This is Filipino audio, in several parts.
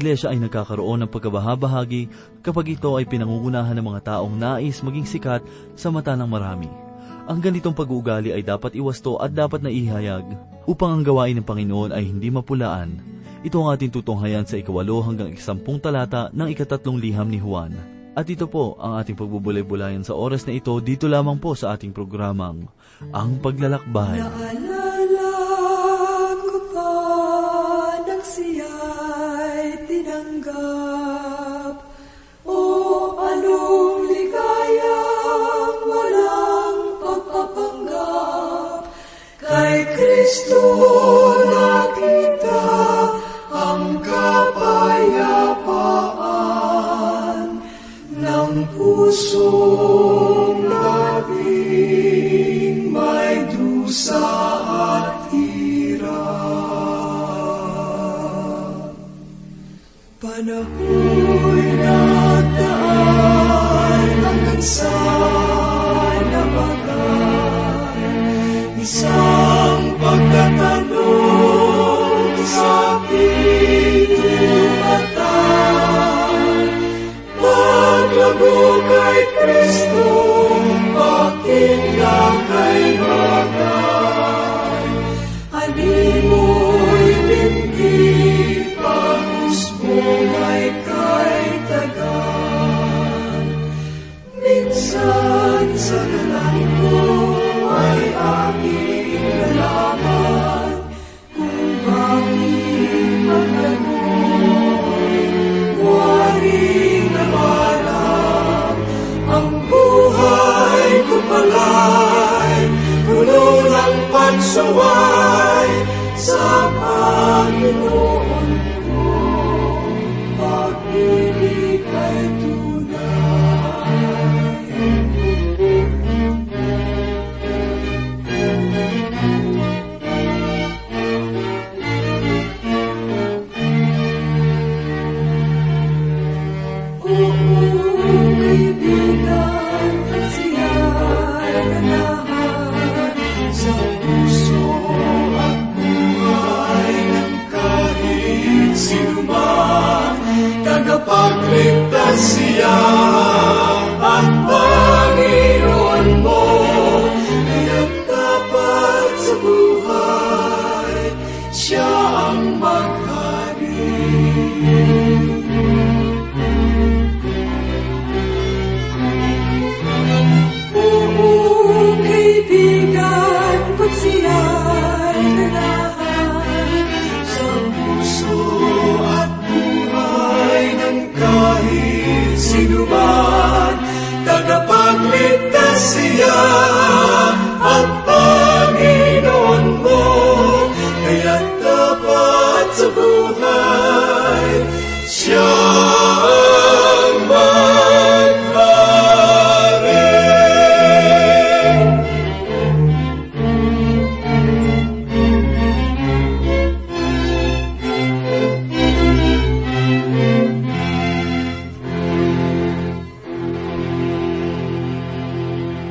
iglesia ay nagkakaroon ng pagkabahabahagi kapag ito ay pinangungunahan ng mga taong nais maging sikat sa mata ng marami. Ang ganitong pag-uugali ay dapat iwasto at dapat na ihayag upang ang gawain ng Panginoon ay hindi mapulaan. Ito ang ating tutunghayan sa ikawalo hanggang isampung talata ng ikatatlong liham ni Juan. At ito po ang ating pagbubulay-bulayan sa oras na ito dito lamang po sa ating programang, Ang Paglalakbay. Naalala Nakita ang kapayapaan ng pusong Kristo, bakit na kay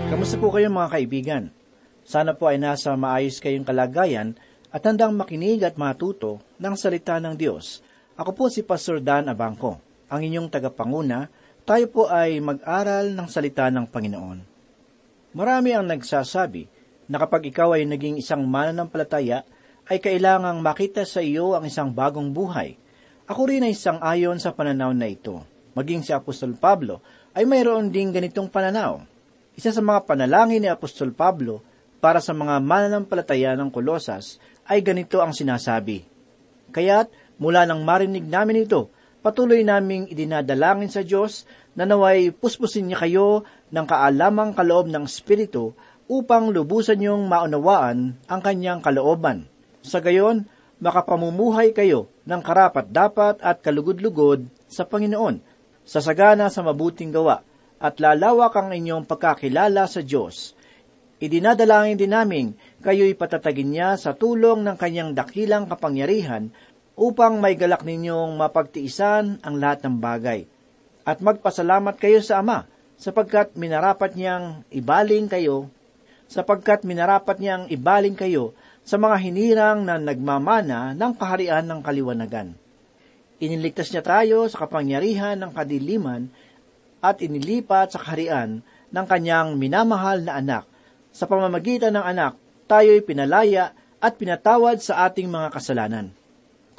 Kamusta po kayo mga kaibigan? Sana po ay nasa maayos kayong kalagayan at handang makinig at matuto ng salita ng Diyos. Ako po si Pastor Dan Abangco, ang inyong tagapanguna. Tayo po ay mag-aral ng salita ng Panginoon. Marami ang nagsasabi na kapag ikaw ay naging isang mananampalataya, ay kailangang makita sa iyo ang isang bagong buhay. Ako rin ay isang ayon sa pananaw na ito. Maging si Apostol Pablo ay mayroon ding ganitong pananaw. Isa sa mga panalangin ni Apostol Pablo para sa mga mananampalataya ng Kolosas ay ganito ang sinasabi. Kaya't mula nang marinig namin ito, patuloy naming idinadalangin sa Diyos na naway puspusin niya kayo ng kaalamang kaloob ng Espiritu upang lubusan niyong maunawaan ang kanyang kalooban. Sa gayon, makapamumuhay kayo ng karapat-dapat at kalugod-lugod sa Panginoon, sasagana sa mabuting gawa, at lalawak ang inyong pagkakilala sa Diyos. Idinadalangin din namin kayo'y patatagin niya sa tulong ng kanyang dakilang kapangyarihan upang may galak ninyong mapagtiisan ang lahat ng bagay. At magpasalamat kayo sa Ama sapagkat minarapat niyang ibaling kayo, sapagkat minarapat niyang ibaling kayo sa mga hinirang na nagmamana ng kaharian ng kaliwanagan. Iniligtas niya tayo sa kapangyarihan ng kadiliman at inilipat sa kaharian ng kanyang minamahal na anak. Sa pamamagitan ng anak, tayo'y pinalaya at pinatawad sa ating mga kasalanan.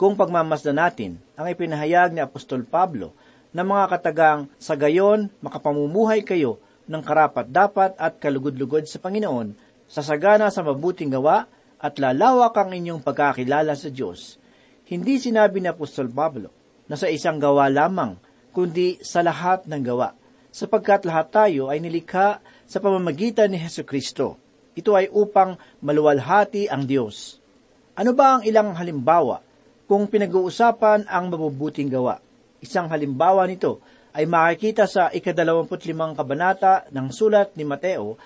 Kung pagmamasdan natin ang ipinahayag ni Apostol Pablo na mga katagang sa gayon makapamumuhay kayo ng karapat-dapat at kalugod-lugod sa Panginoon, sasagana sa mabuting gawa at lalawak ang inyong pagkakilala sa Diyos. Hindi sinabi ni Apostol Pablo na sa isang gawa lamang, kundi sa lahat ng gawa, sapagkat lahat tayo ay nilikha sa pamamagitan ni Heso Kristo. Ito ay upang maluwalhati ang Diyos. Ano ba ang ilang halimbawa kung pinag-uusapan ang mabubuting gawa? Isang halimbawa nito ay makikita sa ikadalawamput limang kabanata ng sulat ni Mateo,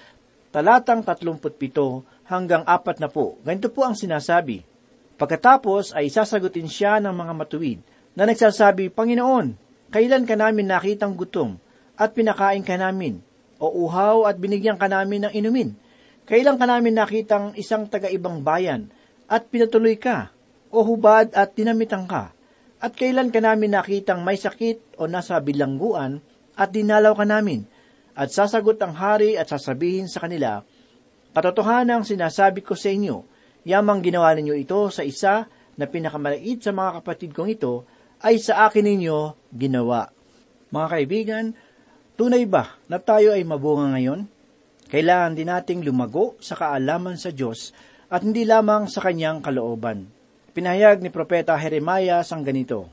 talatang tatlumput pito hanggang apat na po. Ganito po ang sinasabi. Pagkatapos ay sasagutin siya ng mga matuwid na nagsasabi, Panginoon, kailan ka namin nakitang gutom at pinakain ka namin, o uhaw at binigyan ka namin ng inumin? Kailan ka namin nakitang isang taga-ibang bayan at pinatuloy ka, o hubad at dinamitan ka? At kailan ka namin nakitang may sakit o nasa bilangguan at dinalaw ka namin? At sasagot ang hari at sasabihin sa kanila, Katotohanan ang sinasabi ko sa inyo, yamang ginawa ninyo ito sa isa na pinakamaliit sa mga kapatid kong ito, ay sa akin ninyo ginawa. Mga kaibigan, tunay ba na tayo ay mabunga ngayon? Kailangan din nating lumago sa kaalaman sa Diyos at hindi lamang sa kanyang kalooban. Pinahayag ni Propeta Jeremiah sang ganito,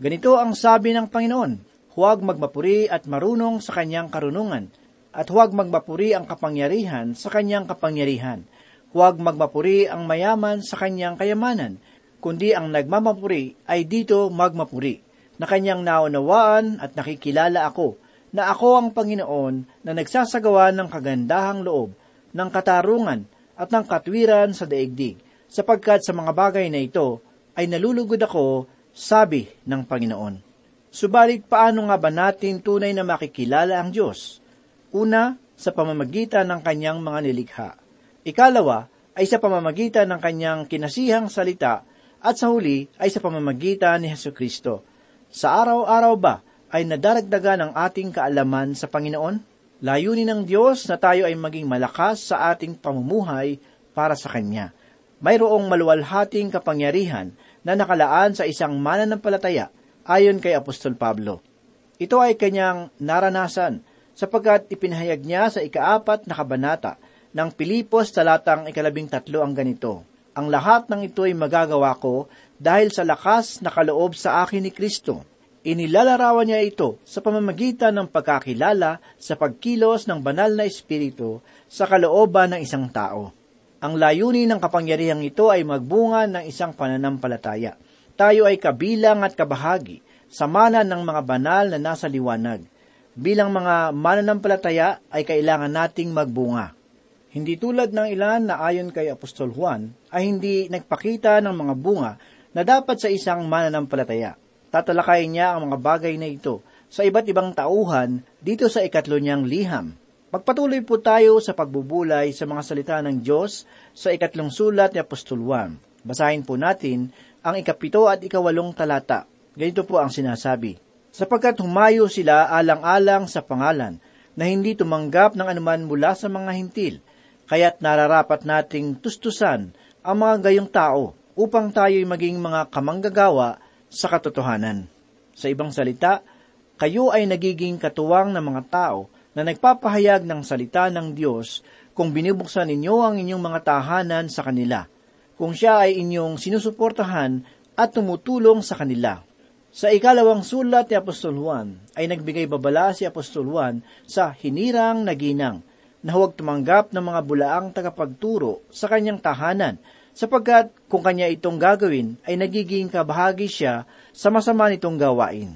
Ganito ang sabi ng Panginoon, huwag magmapuri at marunong sa kanyang karunungan, at huwag magmapuri ang kapangyarihan sa kanyang kapangyarihan. Huwag magmapuri ang mayaman sa kanyang kayamanan, kundi ang nagmamapuri ay dito magmapuri, na kanyang naunawaan at nakikilala ako, na ako ang Panginoon na nagsasagawa ng kagandahang loob, ng katarungan at ng katwiran sa daigdig, sapagkat sa mga bagay na ito ay nalulugod ako, sabi ng Panginoon. Subalit paano nga ba natin tunay na makikilala ang Diyos? Una, sa pamamagitan ng kanyang mga nilikha. Ikalawa, ay sa pamamagitan ng kanyang kinasihang salita at sa huli ay sa pamamagitan ni Heso Kristo. Sa araw-araw ba ay nadaragdagan ang ating kaalaman sa Panginoon? Layunin ng Diyos na tayo ay maging malakas sa ating pamumuhay para sa Kanya. Mayroong maluwalhating kapangyarihan na nakalaan sa isang mananampalataya ayon kay Apostol Pablo. Ito ay kanyang naranasan sapagkat ipinahayag niya sa ikaapat na kabanata ng Pilipos talatang ikalabing tatlo ang ganito. Ang lahat ng ito ay magagawa ko dahil sa lakas na kaloob sa akin ni Kristo. Inilalarawan niya ito sa pamamagitan ng pagkakilala sa pagkilos ng banal na espiritu sa kalooban ng isang tao. Ang layunin ng kapangyarihang ito ay magbunga ng isang pananampalataya. Tayo ay kabilang at kabahagi sa mana ng mga banal na nasa liwanag bilang mga mananampalataya ay kailangan nating magbunga. Hindi tulad ng ilan na ayon kay Apostol Juan ay hindi nagpakita ng mga bunga na dapat sa isang mananampalataya. Tatalakayin niya ang mga bagay na ito sa iba't ibang tauhan dito sa ikatlo niyang liham. Magpatuloy po tayo sa pagbubulay sa mga salita ng Diyos sa ikatlong sulat ni Apostol Juan. Basahin po natin ang ikapito at ikawalong talata. Ganito po ang sinasabi sapagkat humayo sila alang-alang sa pangalan na hindi tumanggap ng anuman mula sa mga hintil, kaya't nararapat nating tustusan ang mga gayong tao upang tayo'y maging mga kamanggagawa sa katotohanan. Sa ibang salita, kayo ay nagiging katuwang ng mga tao na nagpapahayag ng salita ng Diyos kung binubuksan ninyo ang inyong mga tahanan sa kanila, kung siya ay inyong sinusuportahan at tumutulong sa kanila. Sa ikalawang sulat ni Apostol Juan ay nagbigay babala si Apostol Juan sa hinirang naginang na huwag tumanggap ng mga bulaang tagapagturo sa kanyang tahanan sapagkat kung kanya itong gagawin ay nagiging kabahagi siya sa masama nitong gawain.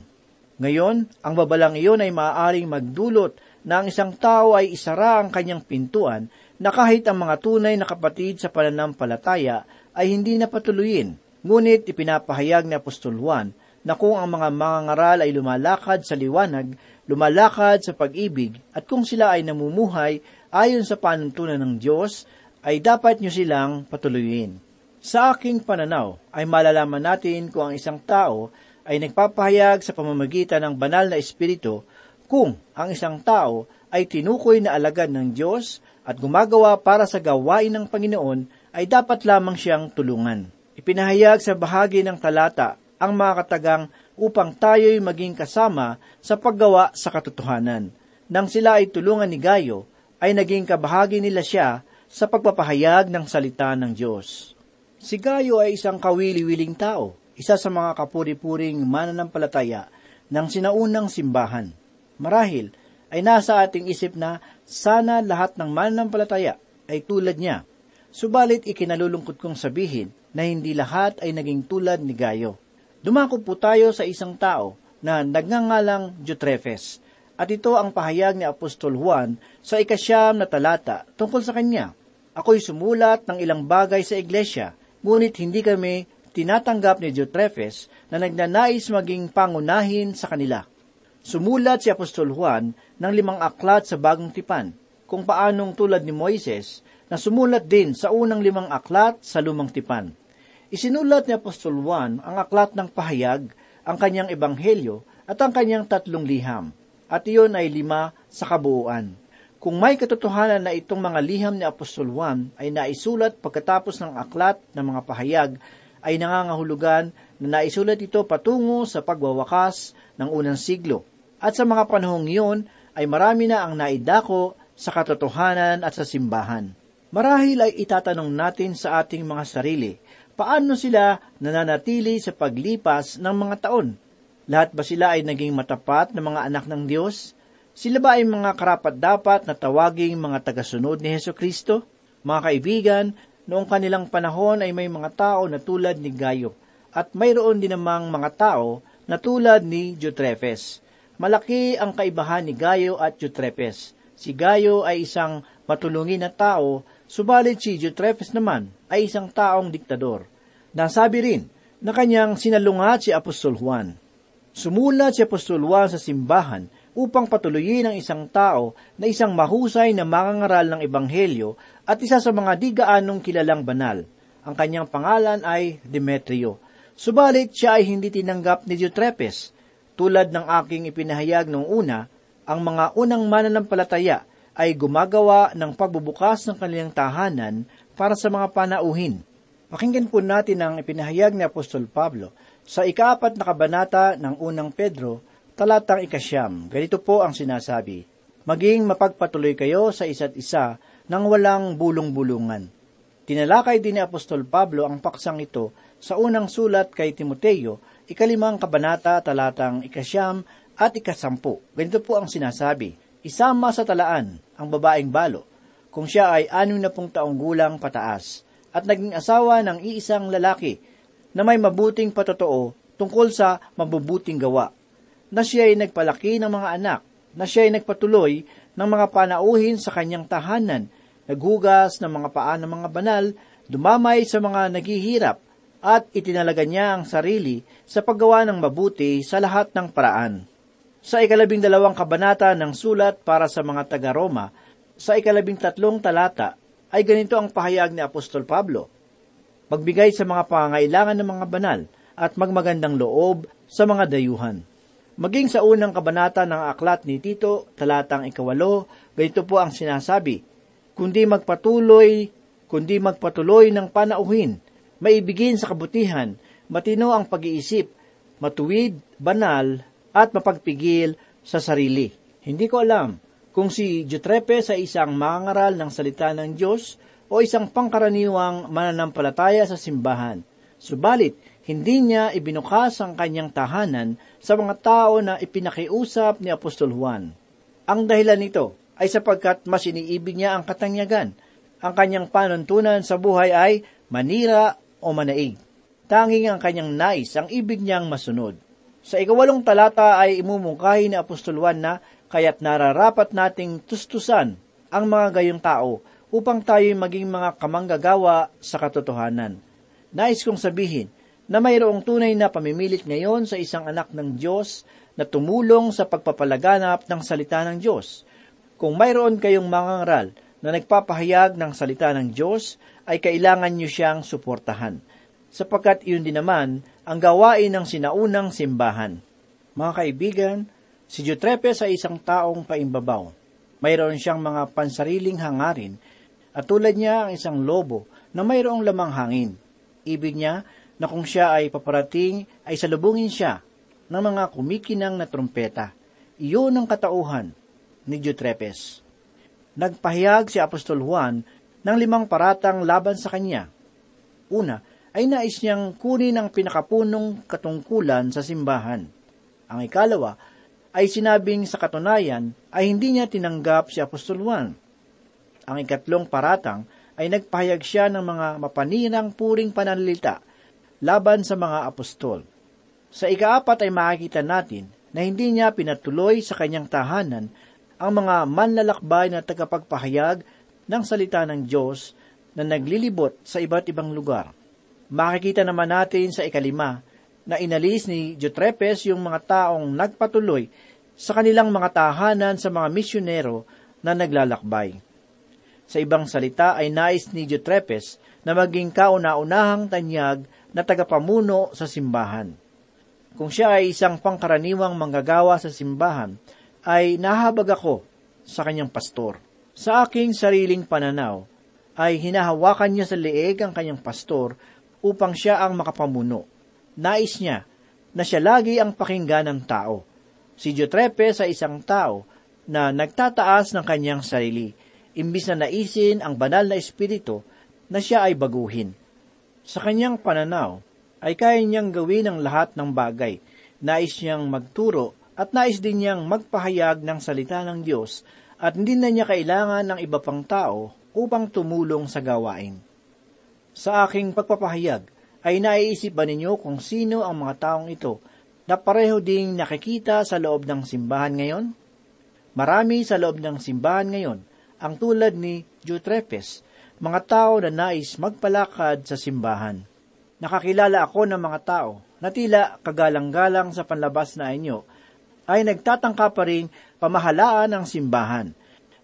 Ngayon, ang babalang iyon ay maaaring magdulot na ang isang tao ay isara ang kanyang pintuan na kahit ang mga tunay na kapatid sa pananampalataya ay hindi napatuloyin. Ngunit ipinapahayag ni Apostol Juan na kung ang mga mangangaral ay lumalakad sa liwanag, lumalakad sa pag-ibig, at kung sila ay namumuhay ayon sa panuntunan ng Diyos, ay dapat nyo silang patuloyin. Sa aking pananaw, ay malalaman natin kung ang isang tao ay nagpapahayag sa pamamagitan ng banal na espiritu kung ang isang tao ay tinukoy na alagad ng Diyos at gumagawa para sa gawain ng Panginoon ay dapat lamang siyang tulungan. Ipinahayag sa bahagi ng talata ang mga katagang upang tayo'y maging kasama sa paggawa sa katotohanan. Nang sila ay tulungan ni Gayo, ay naging kabahagi nila siya sa pagpapahayag ng salita ng Diyos. Si Gayo ay isang kawili-wiling tao, isa sa mga kapuri-puring mananampalataya ng sinaunang simbahan. Marahil ay nasa ating isip na sana lahat ng mananampalataya ay tulad niya. Subalit ikinalulungkot kong sabihin na hindi lahat ay naging tulad ni Gayo. Dumako po tayo sa isang tao na nagngangalang Jutrefes, at ito ang pahayag ni Apostol Juan sa ikasyam na talata tungkol sa kanya. Ako'y sumulat ng ilang bagay sa iglesia, ngunit hindi kami tinatanggap ni Jutrefes na nagnanais maging pangunahin sa kanila. Sumulat si Apostol Juan ng limang aklat sa bagong tipan, kung paanong tulad ni Moises na sumulat din sa unang limang aklat sa lumang tipan. Isinulat ni Apostol Juan ang aklat ng pahayag, ang kanyang ebanghelyo at ang kanyang tatlong liham, at iyon ay lima sa kabuuan. Kung may katotohanan na itong mga liham ni Apostol Juan ay naisulat pagkatapos ng aklat ng mga pahayag, ay nangangahulugan na naisulat ito patungo sa pagwawakas ng unang siglo. At sa mga panahong iyon ay marami na ang naidako sa katotohanan at sa simbahan. Marahil ay itatanong natin sa ating mga sarili, paano sila nananatili sa paglipas ng mga taon? Lahat ba sila ay naging matapat na mga anak ng Diyos? Sila ba ay mga karapat-dapat na tawaging mga tagasunod ni Heso Kristo? Mga kaibigan, noong kanilang panahon ay may mga tao na tulad ni Gayo, at mayroon din namang mga tao na tulad ni Jutrefes. Malaki ang kaibahan ni Gayo at Jutrefes. Si Gayo ay isang matulungin na tao, subalit si Jutrefes naman ay isang taong diktador. Nasabi rin na kanyang sinalungat si Apostol Juan. Sumulat si Apostol Juan sa simbahan upang patuloyin ang isang tao na isang mahusay na mangangaral ng Ebanghelyo at isa sa mga di gaanong kilalang banal. Ang kanyang pangalan ay Demetrio. Subalit siya ay hindi tinanggap ni Eutrepes. Tulad ng aking ipinahayag noong una, ang mga unang mananampalataya ay gumagawa ng pagbubukas ng kanilang tahanan para sa mga panauhin. Pakinggan po natin ang ipinahayag ni Apostol Pablo sa ikaapat na kabanata ng unang Pedro, talatang ikasyam. Ganito po ang sinasabi, Maging mapagpatuloy kayo sa isa't isa nang walang bulong-bulungan. Tinalakay din ni Apostol Pablo ang paksang ito sa unang sulat kay Timoteo, ikalimang kabanata talatang ikasyam at ikasampu. Ganito po ang sinasabi, Isama sa talaan ang babaeng balo, kung siya ay anim na pung taong gulang pataas, at naging asawa ng iisang lalaki na may mabuting patotoo tungkol sa mabubuting gawa, na siya ay nagpalaki ng mga anak, na siya ay nagpatuloy ng mga panauhin sa kanyang tahanan, naghugas ng mga paa ng mga banal, dumamay sa mga naghihirap, at itinalaga niya ang sarili sa paggawa ng mabuti sa lahat ng paraan. Sa ikalabing dalawang kabanata ng sulat para sa mga taga-Roma, sa ikalabing tatlong talata, ay ganito ang pahayag ni Apostol Pablo. Magbigay sa mga pangangailangan ng mga banal at magmagandang loob sa mga dayuhan. Maging sa unang kabanata ng aklat ni Tito, talatang ikawalo, ganito po ang sinasabi, kundi magpatuloy, kundi magpatuloy ng panauhin, maibigin sa kabutihan, matino ang pag-iisip, matuwid, banal, at mapagpigil sa sarili. Hindi ko alam kung si Jutrepe sa isang mangaral ng salita ng Diyos o isang pangkaraniwang mananampalataya sa simbahan. Subalit, hindi niya ibinukas ang kanyang tahanan sa mga tao na ipinakiusap ni Apostol Juan. Ang dahilan nito ay sapagkat mas iniibig niya ang katangyagan. Ang kanyang panuntunan sa buhay ay manira o manaig. Tanging ang kanyang nais, ang ibig niyang masunod. Sa ikawalong talata ay imumungkahi ni Apostol Juan na kaya't nararapat nating tustusan ang mga gayong tao upang tayo maging mga kamanggagawa sa katotohanan. Nais kong sabihin na mayroong tunay na pamimilit ngayon sa isang anak ng Diyos na tumulong sa pagpapalaganap ng salita ng Diyos. Kung mayroon kayong mangangaral na nagpapahayag ng salita ng Diyos, ay kailangan nyo siyang suportahan. Sapagkat iyon din naman ang gawain ng sinaunang simbahan. Mga kaibigan, si Eutrepes ay isang taong paimbabaw. Mayroon siyang mga pansariling hangarin at tulad niya ang isang lobo na mayroong lamang hangin. Ibig niya na kung siya ay paparating ay salubungin siya ng mga kumikinang na trumpeta. Iyon ang katauhan ni Eutrepes. Nagpahayag si Apostol Juan ng limang paratang laban sa kanya. Una, ay nais niyang kunin ang pinakapunong katungkulan sa simbahan. Ang ikalawa, ay sinabing sa katunayan ay hindi niya tinanggap si Apostol Juan. Ang ikatlong paratang ay nagpahayag siya ng mga mapanirang puring pananalita laban sa mga apostol. Sa ikaapat ay makikita natin na hindi niya pinatuloy sa kanyang tahanan ang mga manlalakbay na tagapagpahayag ng salita ng Diyos na naglilibot sa iba't ibang lugar. Makikita naman natin sa ikalima na inalis ni Eutrepes yung mga taong nagpatuloy sa kanilang mga tahanan sa mga misyonero na naglalakbay. Sa ibang salita ay nais ni Eutrepes na maging kauna-unahang tanyag na tagapamuno sa simbahan. Kung siya ay isang pangkaraniwang manggagawa sa simbahan, ay nahabag ako sa kanyang pastor. Sa aking sariling pananaw, ay hinahawakan niya sa leeg ang kanyang pastor upang siya ang makapamuno. Nais niya na siya lagi ang pakinggan ng tao. Si Diotrepe sa isang tao na nagtataas ng kanyang sarili, imbis na naisin ang banal na espiritu na siya ay baguhin. Sa kanyang pananaw, ay kaya niyang gawin ang lahat ng bagay. Nais niyang magturo at nais din niyang magpahayag ng salita ng Diyos at hindi na niya kailangan ng iba pang tao upang tumulong sa gawain. Sa aking pagpapahayag, ay naiisip ba ninyo kung sino ang mga taong ito na pareho ding nakikita sa loob ng simbahan ngayon? Marami sa loob ng simbahan ngayon ang tulad ni Eutrepes, mga tao na nais magpalakad sa simbahan. Nakakilala ako ng mga tao na tila kagalang-galang sa panlabas na inyo ay nagtatangka pa rin pamahalaan ng simbahan.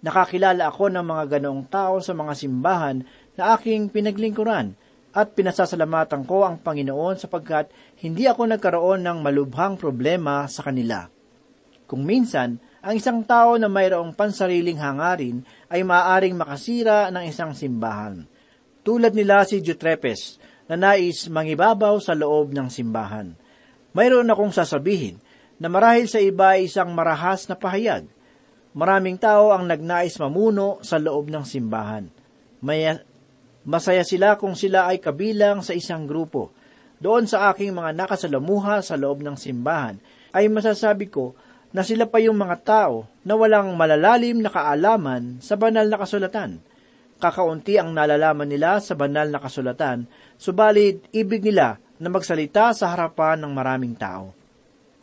Nakakilala ako ng mga ganoong tao sa mga simbahan na aking pinaglingkuran at pinasasalamatan ko ang Panginoon sapagkat hindi ako nagkaroon ng malubhang problema sa kanila. Kung minsan, ang isang tao na mayroong pansariling hangarin ay maaaring makasira ng isang simbahan. Tulad nila si Eutrepes, na nais mangibabaw sa loob ng simbahan. Mayroon akong sasabihin na marahil sa iba ay isang marahas na pahayag. Maraming tao ang nagnais mamuno sa loob ng simbahan. Maya, masaya sila kung sila ay kabilang sa isang grupo. Doon sa aking mga nakasalamuha sa loob ng simbahan, ay masasabi ko na sila pa yung mga tao na walang malalalim na kaalaman sa banal na kasulatan. Kakaunti ang nalalaman nila sa banal na kasulatan Subalit, ibig nila na magsalita sa harapan ng maraming tao.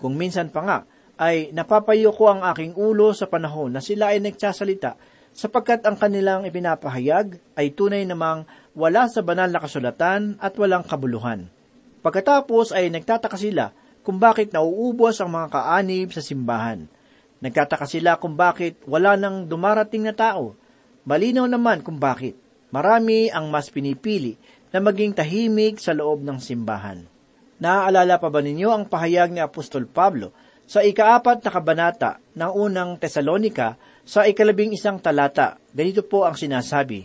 Kung minsan pa nga, ay napapayo ko ang aking ulo sa panahon na sila ay nagsasalita sapagkat ang kanilang ipinapahayag ay tunay namang wala sa banal na kasulatan at walang kabuluhan. Pagkatapos ay nagtataka sila kung bakit nauubos ang mga kaanib sa simbahan. Nagtataka sila kung bakit wala nang dumarating na tao. Malinaw naman kung bakit. Marami ang mas pinipili na maging tahimik sa loob ng simbahan. Naaalala pa ba ninyo ang pahayag ni Apostol Pablo sa ikaapat na kabanata ng unang Tesalonika sa ikalabing isang talata? Ganito po ang sinasabi,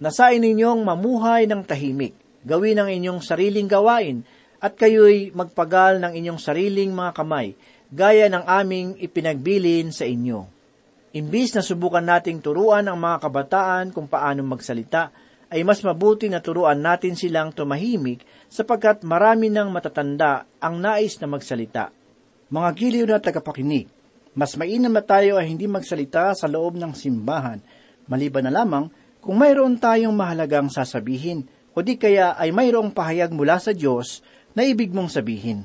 Nasain ninyong mamuhay ng tahimik, gawin ang inyong sariling gawain, at kayo'y magpagal ng inyong sariling mga kamay, gaya ng aming ipinagbilin sa inyo. Imbis na subukan nating turuan ang mga kabataan kung paano magsalita, ay mas mabuti na turuan natin silang tumahimik sapagkat marami ng matatanda ang nais na magsalita. Mga giliw na tagapakinig, mas mainam na tayo ay hindi magsalita sa loob ng simbahan, maliban na lamang kung mayroon tayong mahalagang sasabihin, o di kaya ay mayroong pahayag mula sa Diyos na ibig mong sabihin.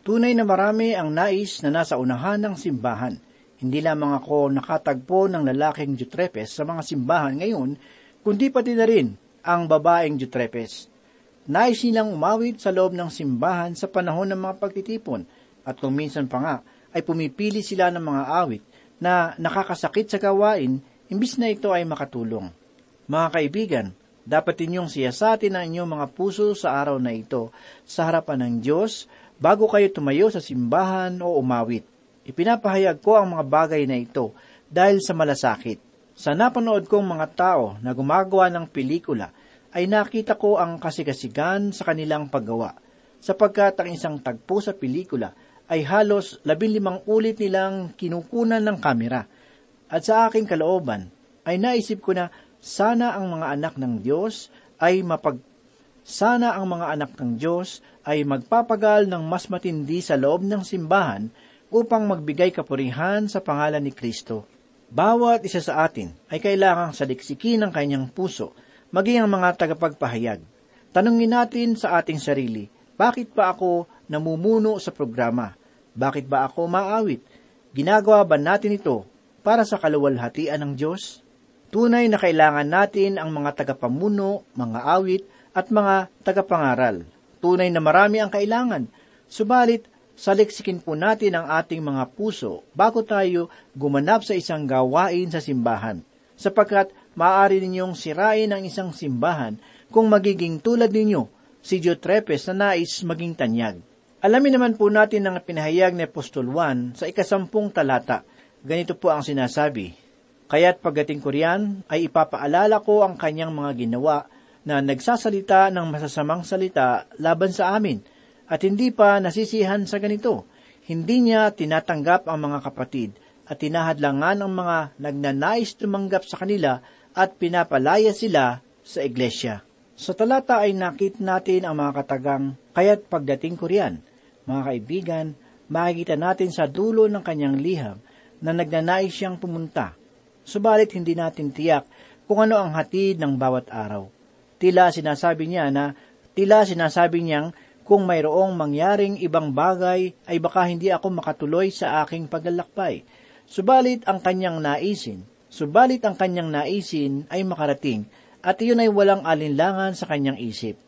Tunay na marami ang nais na nasa unahan ng simbahan. Hindi lamang ako nakatagpo ng lalaking Eutrepes sa mga simbahan ngayon, kundi pati na rin ang babaeng Eutrepes. Nais nilang umawit sa loob ng simbahan sa panahon ng mga pagtitipon at kung minsan pa nga ay pumipili sila ng mga awit na nakakasakit sa gawain imbis na ito ay makatulong. Mga kaibigan, Dapat ninyong siyasatin ang inyong mga puso sa araw na ito sa harapan ng Diyos bago kayo tumayo sa simbahan o umawit. Ipinapahayag ko ang mga bagay na ito dahil sa malasakit. Sa napanood kong mga tao na gumagawa ng pelikula, ay nakita ko ang kasigasigan sa kanilang paggawa, sapagkat ang isang tagpo sa pelikula ay halos labinlimang ulit nilang kinukunan ng kamera. At sa aking kalooban, ay naisip ko na sana ang mga anak ng Diyos ay mapag sana ang mga anak ng Diyos ay magpapagal ng mas matindi sa loob ng simbahan upang magbigay kapurihan sa pangalan ni Kristo. Bawat isa sa atin ay kailangang saliksikin ng kanyang puso, maging ang mga tagapagpahayag. Tanungin natin sa ating sarili, bakit ba ako namumuno sa programa? Bakit ba ako maawit? Ginagawa ba natin ito para sa kaluwalhatian ng Diyos? Tunay na kailangan natin ang mga tagapamuno, mga awit, at mga tagapangaral. Tunay na marami ang kailangan. Subalit, saliksikin po natin ang ating mga puso bago tayo gumanap sa isang gawain sa simbahan, sapagkat maaari ninyong sirain ang isang simbahan kung magiging tulad ninyo, si Diotrepes na nais maging tanyag. Alamin naman po natin ang pinahayag ni Apostol Juan sa ikasampung talata. Ganito po ang sinasabi, Kaya't pagdating ko riyan, ay ipapaalala ko ang kanyang mga ginawa na nagsasalita ng masasamang salita laban sa amin, at hindi pa nasisihan sa ganito. Hindi niya tinatanggap ang mga kapatid at tinahadlangan ang mga nagnanais tumanggap sa kanila at pinapalaya sila sa iglesia. Sa talata ay nakit natin ang mga katagang, kaya't pagdating ko riyan, mga kaibigan, makikita natin sa dulo ng kanyang liham na nagnanais siyang pumunta. Subalit hindi natin tiyak kung ano ang hatid ng bawat araw. Tila sinasabi niya na, tila sinasabi niyang kung mayroong mangyaring ibang bagay ay baka hindi ako makatuloy sa aking paglalakbay. Subalit ang kanyang naisin, subalit ang kanyang naisin ay makarating at iyon ay walang alinlangan sa kanyang isip.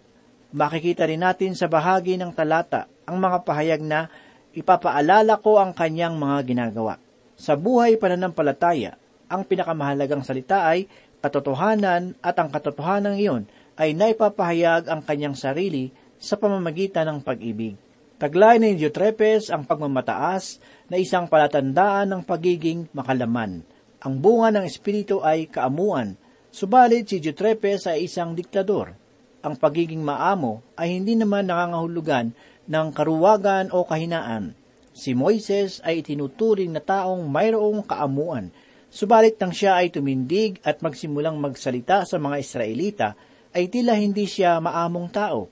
Makikita rin natin sa bahagi ng talata ang mga pahayag na ipapaalala ko ang kanyang mga ginagawa. Sa buhay pananampalataya, ang pinakamahalagang salita ay katotohanan at ang katotohanan iyon ay naipapahayag ang kanyang sarili sa pamamagitan ng pag-ibig. Taglay ni Diotrepes ang pagmamataas na isang palatandaan ng pagiging makalaman. Ang bunga ng Espiritu ay kaamuan, subalit si Diotrepes ay isang diktador. Ang pagiging maamo ay hindi naman nangangahulugan ng karuwagan o kahinaan. Si Moises ay itinuturing na taong mayroong kaamuan, subalit nang siya ay tumindig at magsimulang magsalita sa mga Israelita, ay tila hindi siya maamong tao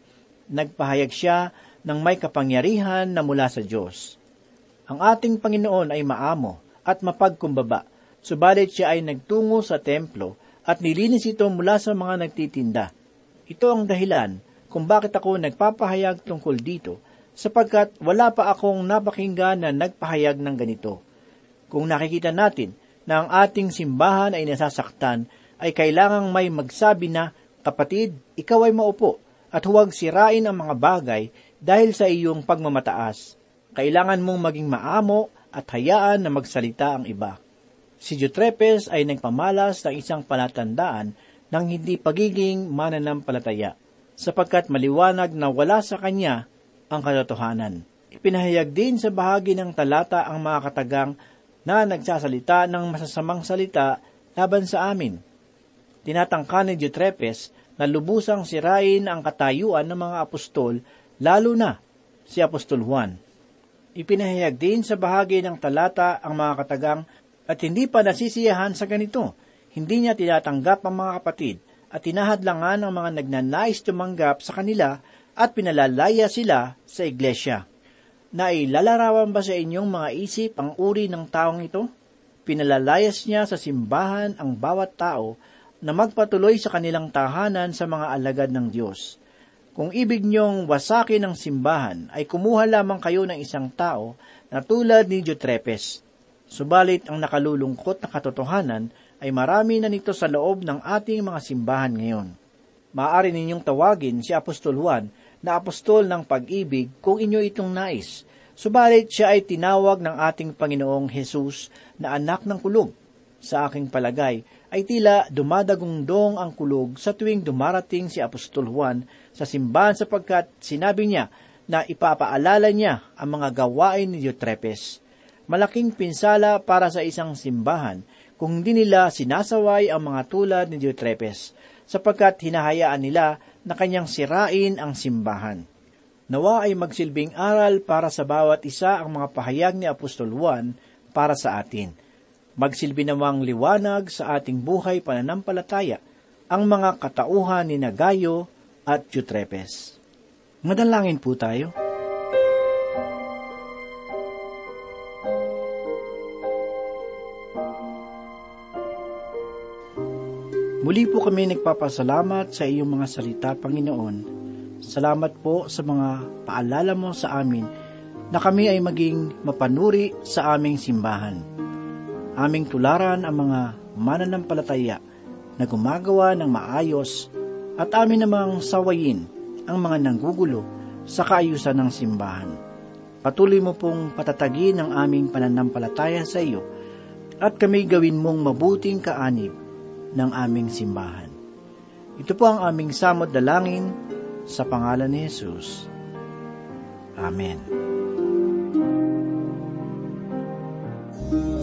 nagpahayag siya ng may kapangyarihan na mula sa Diyos. Ang ating Panginoon ay maamo at mapagkumbaba, subalit siya ay nagtungo sa templo at nilinis ito mula sa mga nagtitinda. Ito ang dahilan kung bakit ako nagpapahayag tungkol dito, sapagkat wala pa akong napakinggan na nagpahayag ng ganito. Kung nakikita natin na ang ating simbahan ay nasasaktan, ay kailangang may magsabi na, Kapatid, ikaw ay maupo, at huwag sirain ang mga bagay dahil sa iyong pagmamataas. Kailangan mong maging maamo at hayaan na magsalita ang iba. Si Jutrepes ay nagpamalas ng isang palatandaan ng hindi pagiging mananampalataya, sapagkat maliwanag na wala sa kanya ang katotohanan. Ipinahayag din sa bahagi ng talata ang mga katagang na nagsasalita ng masasamang salita laban sa amin. Tinatangka ni Jutrepes na lubusang sirain ang katayuan ng mga apostol, lalo na si Apostol Juan. Ipinahayag din sa bahagi ng talata ang mga katagang at hindi pa nasisiyahan sa ganito. Hindi niya tinatanggap ang mga kapatid at tinahadlangan ang mga nagnanais tumanggap sa kanila at pinalalaya sila sa iglesia. Nailalarawan ba sa inyong mga isip ang uri ng taong ito? Pinalalayas niya sa simbahan ang bawat tao na magpatuloy sa kanilang tahanan sa mga alagad ng Diyos. Kung ibig niyong wasakin ang simbahan, ay kumuha lamang kayo ng isang tao na tulad ni Diotrepes. Subalit ang nakalulungkot na katotohanan ay marami na nito sa loob ng ating mga simbahan ngayon. Maaari ninyong tawagin si Apostol Juan na apostol ng pag-ibig kung inyo itong nais. Subalit siya ay tinawag ng ating Panginoong Hesus na anak ng kulog. Sa aking palagay, ay tila dumadagungdong ang kulog sa tuwing dumarating si Apostol Juan sa simbahan sapagkat sinabi niya na ipapaalala niya ang mga gawain ni Diotrepes. Malaking pinsala para sa isang simbahan kung hindi nila sinasaway ang mga tulad ni Diotrepes sapagkat hinahayaan nila na kanyang sirain ang simbahan. Nawa ay magsilbing aral para sa bawat isa ang mga pahayag ni Apostol Juan para sa atin. Magsilbi namang liwanag sa ating buhay pananampalataya ang mga katauhan ni Nagayo at Eutrepes. Madalangin po tayo. Muli po kami nagpapasalamat sa iyong mga salita, Panginoon. Salamat po sa mga paalala mo sa amin na kami ay maging mapanuri sa aming simbahan. Aming tularan ang mga mananampalataya na gumagawa ng maayos at amin namang sawayin ang mga nanggugulo sa kaayusan ng simbahan. Patuloy mo pong patatagin ang aming pananampalataya sa iyo at kami gawin mong mabuting kaanib ng aming simbahan. Ito po ang aming samot dalangin sa pangalan ni Jesus. Amen. Kay